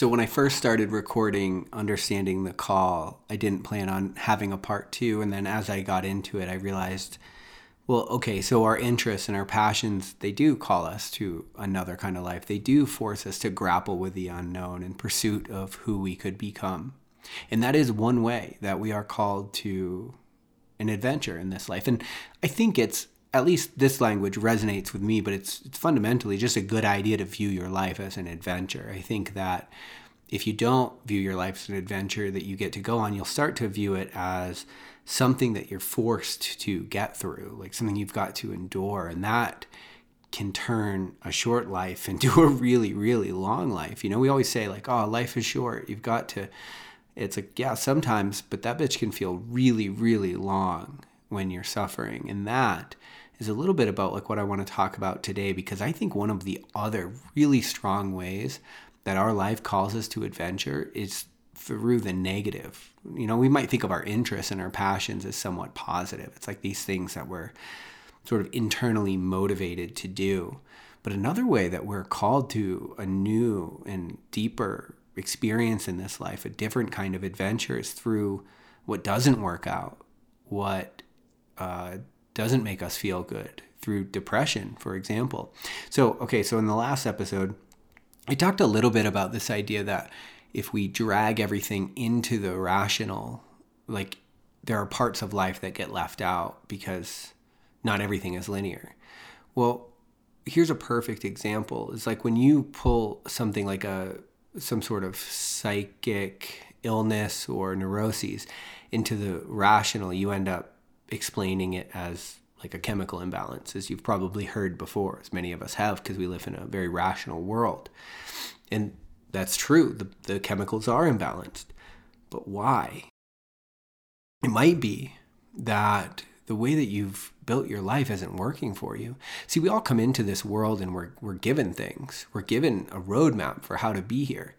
So when I first started recording Understanding the Call, I didn't plan on having a part two. And then as I got into it, I realized, well, okay, so our interests and our passions, they do call us to another kind of life. They do force us to grapple with the unknown in pursuit of who we could become. And that is one way that we are called to an adventure in this life. And I think it's at least this language resonates with me, but it's it's fundamentally just a good idea to view your life as an adventure. I think that if you don't view your life as an adventure that you get to go on, you'll start to view it as something that you're forced to get through, like something you've got to endure, and that can turn a short life into a really really long life. You know, we always say like, "Oh, life is short. You've got to it's like, yeah, sometimes, but that bitch can feel really really long when you're suffering. And that is a little bit about like what I want to talk about today because I think one of the other really strong ways that our life calls us to adventure is through the negative. You know, we might think of our interests and our passions as somewhat positive. It's like these things that we're sort of internally motivated to do. But another way that we're called to a new and deeper experience in this life, a different kind of adventure, is through what doesn't work out, what uh, doesn't make us feel good through depression, for example. So, okay, so in the last episode, I talked a little bit about this idea that if we drag everything into the rational, like there are parts of life that get left out because not everything is linear. Well, here's a perfect example. It's like when you pull something like a some sort of psychic illness or neuroses into the rational, you end up explaining it as like a chemical imbalance, as you've probably heard before, as many of us have, because we live in a very rational world. And that's true. The, the chemicals are imbalanced. But why? It might be that the way that you've built your life isn't working for you. See, we all come into this world and we're, we're given things. We're given a roadmap for how to be here.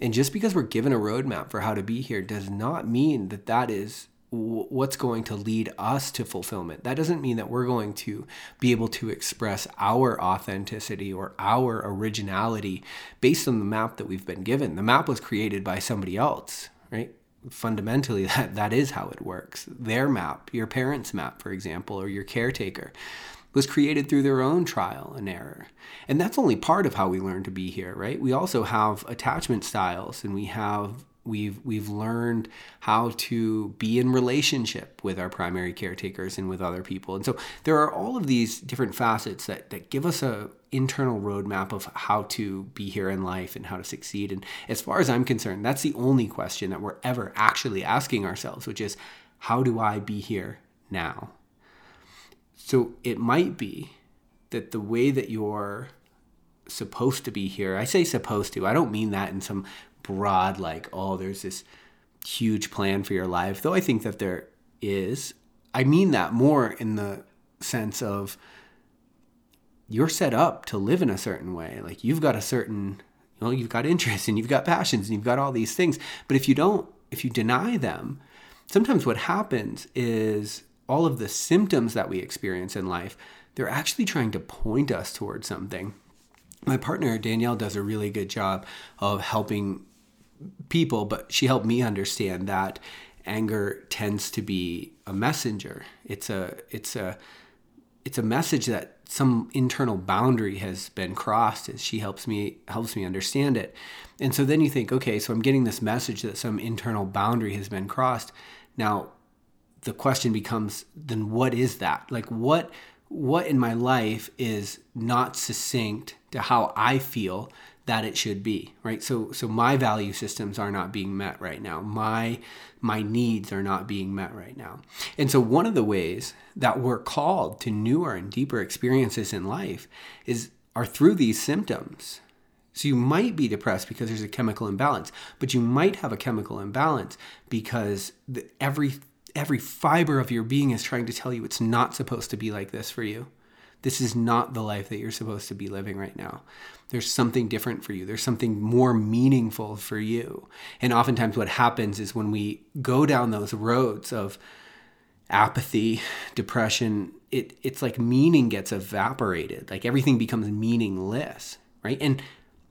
And just because we're given a roadmap for how to be here does not mean that that is what's going to lead us to fulfillment. That doesn't mean that we're going to be able to express our authenticity or our originality based on the map that we've been given. The map was created by somebody else, right? Fundamentally, that, that is how it works. Their map, your parents' map, for example, or your caretaker, was created through their own trial and error. And that's only part of how we learn to be here, right? We also have attachment styles and we have We've we've learned how to be in relationship with our primary caretakers and with other people. And so there are all of these different facets that, that give us a internal roadmap of how to be here in life and how to succeed. And as far as I'm concerned, that's the only question that we're ever actually asking ourselves, which is how do I be here now? So it might be that the way that you're supposed to be here. I say supposed to. I don't mean that in some broad like oh there's this huge plan for your life though i think that there is. I mean that more in the sense of you're set up to live in a certain way. Like you've got a certain you know you've got interests and you've got passions and you've got all these things. But if you don't if you deny them sometimes what happens is all of the symptoms that we experience in life they're actually trying to point us towards something. My partner danielle does a really good job of helping people, but she helped me understand that anger tends to be a messenger. It's a it's a it's a message that some internal boundary has been crossed as she helps me helps me understand it. And so then you think, okay, so I'm getting this message that some internal boundary has been crossed. Now the question becomes then what is that? Like what what in my life is not succinct to how I feel that it should be right? So so my value systems are not being met right now. My my needs are not being met right now. And so one of the ways that we're called to newer and deeper experiences in life is are through these symptoms. So you might be depressed because there's a chemical imbalance but you might have a chemical imbalance because the, every every fiber of your being is trying to tell you it's not supposed to be like this for you this is not the life that you're supposed to be living right now. There's something different for you. There's something more meaningful for you. And oftentimes, what happens is when we go down those roads of apathy, depression, it, it's like meaning gets evaporated. Like everything becomes meaningless, right? And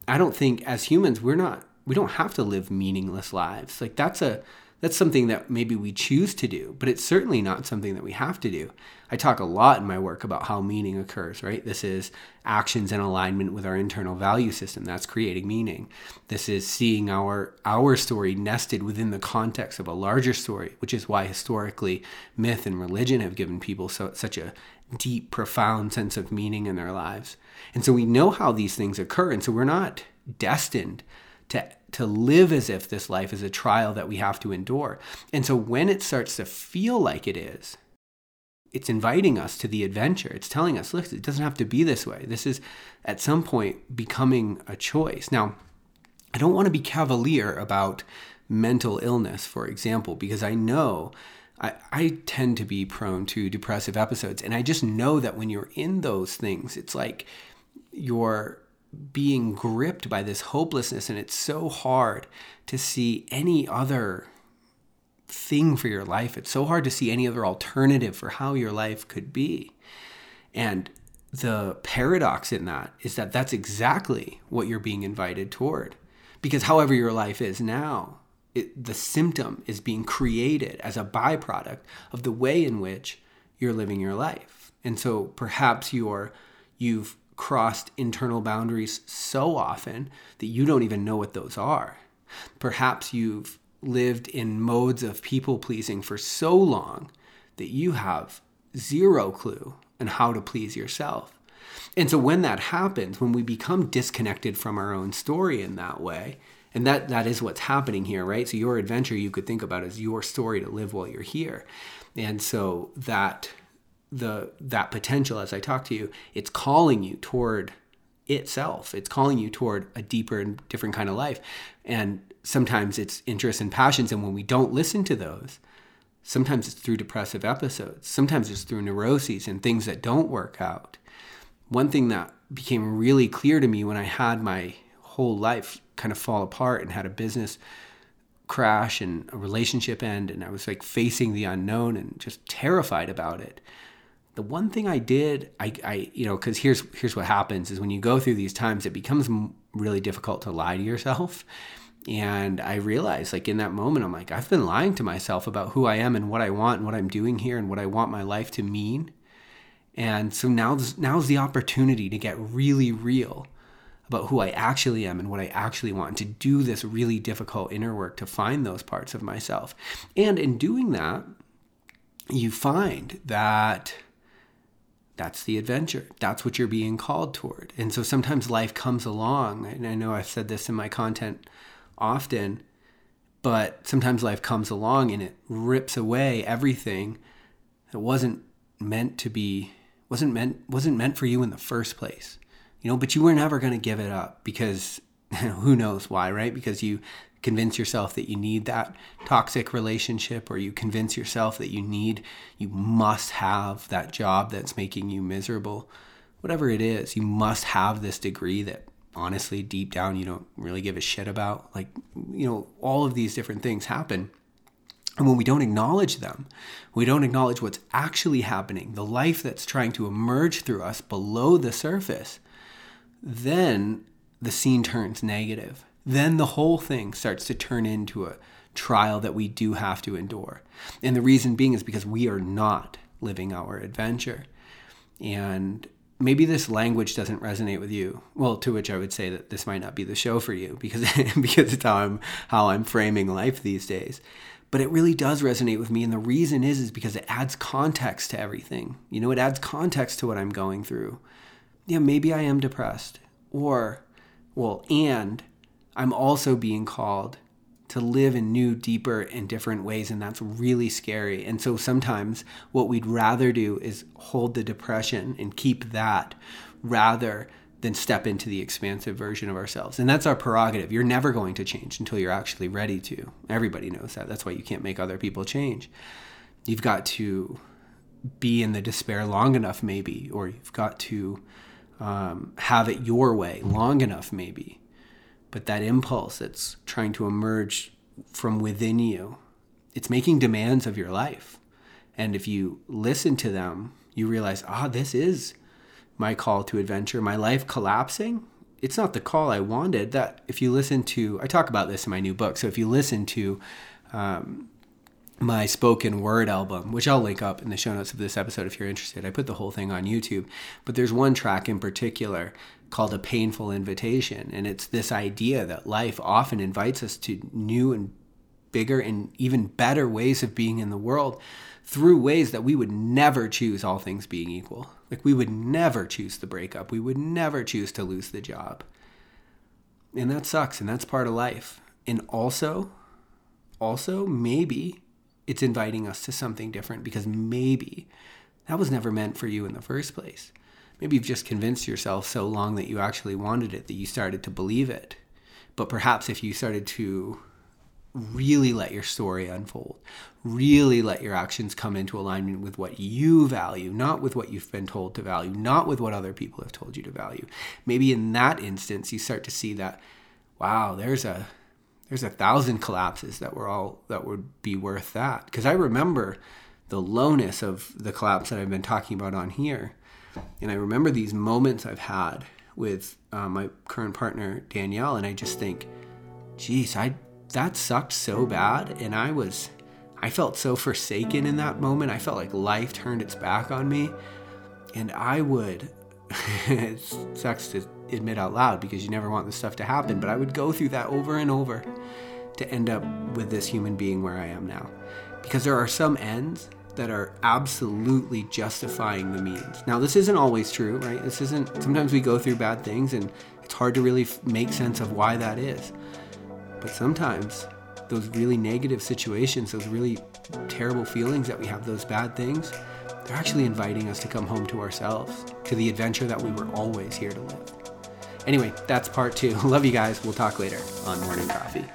I don't think as humans, we're not we don't have to live meaningless lives. Like that's a that's something that maybe we choose to do, but it's certainly not something that we have to do. I talk a lot in my work about how meaning occurs, right? This is actions in alignment with our internal value system. That's creating meaning. This is seeing our our story nested within the context of a larger story, which is why historically myth and religion have given people so, such a deep, profound sense of meaning in their lives. And so we know how these things occur, and so we're not destined to to live as if this life is a trial that we have to endure. And so when it starts to feel like it is, it's inviting us to the adventure. It's telling us, look, it doesn't have to be this way. This is at some point becoming a choice. Now, I don't want to be cavalier about mental illness, for example, because I know I, I tend to be prone to depressive episodes. And I just know that when you're in those things, it's like you're being gripped by this hopelessness, and it's so hard to see any other thing for your life. It's so hard to see any other alternative for how your life could be. And the paradox in that is that that's exactly what you're being invited toward. Because however your life is now, it, the symptom is being created as a byproduct of the way in which you're living your life. And so perhaps you're you've crossed internal boundaries so often that you don't even know what those are. Perhaps you've lived in modes of people pleasing for so long that you have zero clue on how to please yourself. And so when that happens, when we become disconnected from our own story in that way, and that that is what's happening here, right? So your adventure you could think about as your story to live while you're here. And so that the that potential as I talk to you, it's calling you toward itself. It's calling you toward a deeper and different kind of life. And sometimes it's interests and passions. And when we don't listen to those, sometimes it's through depressive episodes. Sometimes it's through neuroses and things that don't work out. One thing that became really clear to me when I had my whole life kind of fall apart and had a business crash and a relationship end and I was like facing the unknown and just terrified about it the one thing I did, I, I you know, because here's here's what happens is when you go through these times, it becomes really difficult to lie to yourself. And I realized, like in that moment, I'm like, I've been lying to myself about who I am and what I want and what I'm doing here and what I want my life to mean. And so now, now's the opportunity to get really real about who I actually am and what I actually want, and to do this really difficult inner work to find those parts of myself. And in doing that, you find that that's the adventure. That's what you're being called toward. And so sometimes life comes along, and I know I've said this in my content often, but sometimes life comes along and it rips away everything that wasn't meant to be wasn't meant wasn't meant for you in the first place. You know, but you were never going to give it up because who knows why, right? Because you convince yourself that you need that toxic relationship or you convince yourself that you need you must have that job that's making you miserable. Whatever it is you must have this degree that honestly deep down you don't really give a shit about. Like you know all of these different things happen. And when we don't acknowledge them we don't acknowledge what's actually happening the life that's trying to emerge through us below the surface then the scene turns negative then the whole thing starts to turn into a trial that we do have to endure. And the reason being is because we are not living our adventure. And maybe this language doesn't resonate with you. Well, to which I would say that this might not be the show for you because because it's how I'm how I'm framing life these days. But it really does resonate with me and the reason is is because it adds context to everything. You know, it adds context to what I'm going through. Yeah, maybe I am depressed or well, and I'm also being called to live in new, deeper, and different ways, and that's really scary. And so sometimes what we'd rather do is hold the depression and keep that rather than step into the expansive version of ourselves. And that's our prerogative. You're never going to change until you're actually ready to. Everybody knows that. That's why you can't make other people change. You've got to be in the despair long enough, maybe, or you've got to um, have it your way long enough, maybe but that impulse that's trying to emerge from within you, it's making demands of your life. And if you listen to them, you realize, ah, this is my call to adventure. My life collapsing it's not the call I wanted. That if you listen to, I talk about this in my new book. So if you listen to um, my spoken word album, which I'll link up in the show notes of this episode if you're interested, I put the whole thing on YouTube. But there's one track in particular called A Painful Invitation. And it's this idea that life often invites us to new and bigger and even better ways of being in the world through ways that we would never choose, all things being equal. Like we would never choose the breakup, we would never choose to lose the job. And that sucks, and that's part of life. And also, also, maybe it's inviting us to something different because maybe that was never meant for you in the first place. Maybe you've just convinced yourself so long that you actually wanted it that you started to believe it. But perhaps if you started to really let your story unfold, really let your actions come into alignment with what you value, not with what you've been told to value, not with what other people have told you to value. Maybe in that instance, you start to see that, wow, there's a there's a thousand collapses that were all that would be worth that. Because I remember the lowness of the collapse that I've been talking about on here, and I remember these moments I've had with uh, my current partner Danielle, and I just think, geez, I that sucked so bad and I was I felt so forsaken in that moment. I felt like life turned its back on me. And I would it sucks to admit out loud because you never want this stuff to happen, but I would go through that over and over to end up with this human being where I am now. Because there are some ends that are absolutely justifying the means. Now, this isn't always true, right? This isn't, sometimes we go through bad things and it's hard to really make sense of why that is. But sometimes those really negative situations, those really terrible feelings that we have, those bad things, they're actually inviting us to come home to ourselves, to the adventure that we were always here to live. Anyway, that's part two. Love you guys. We'll talk later on Morning Coffee.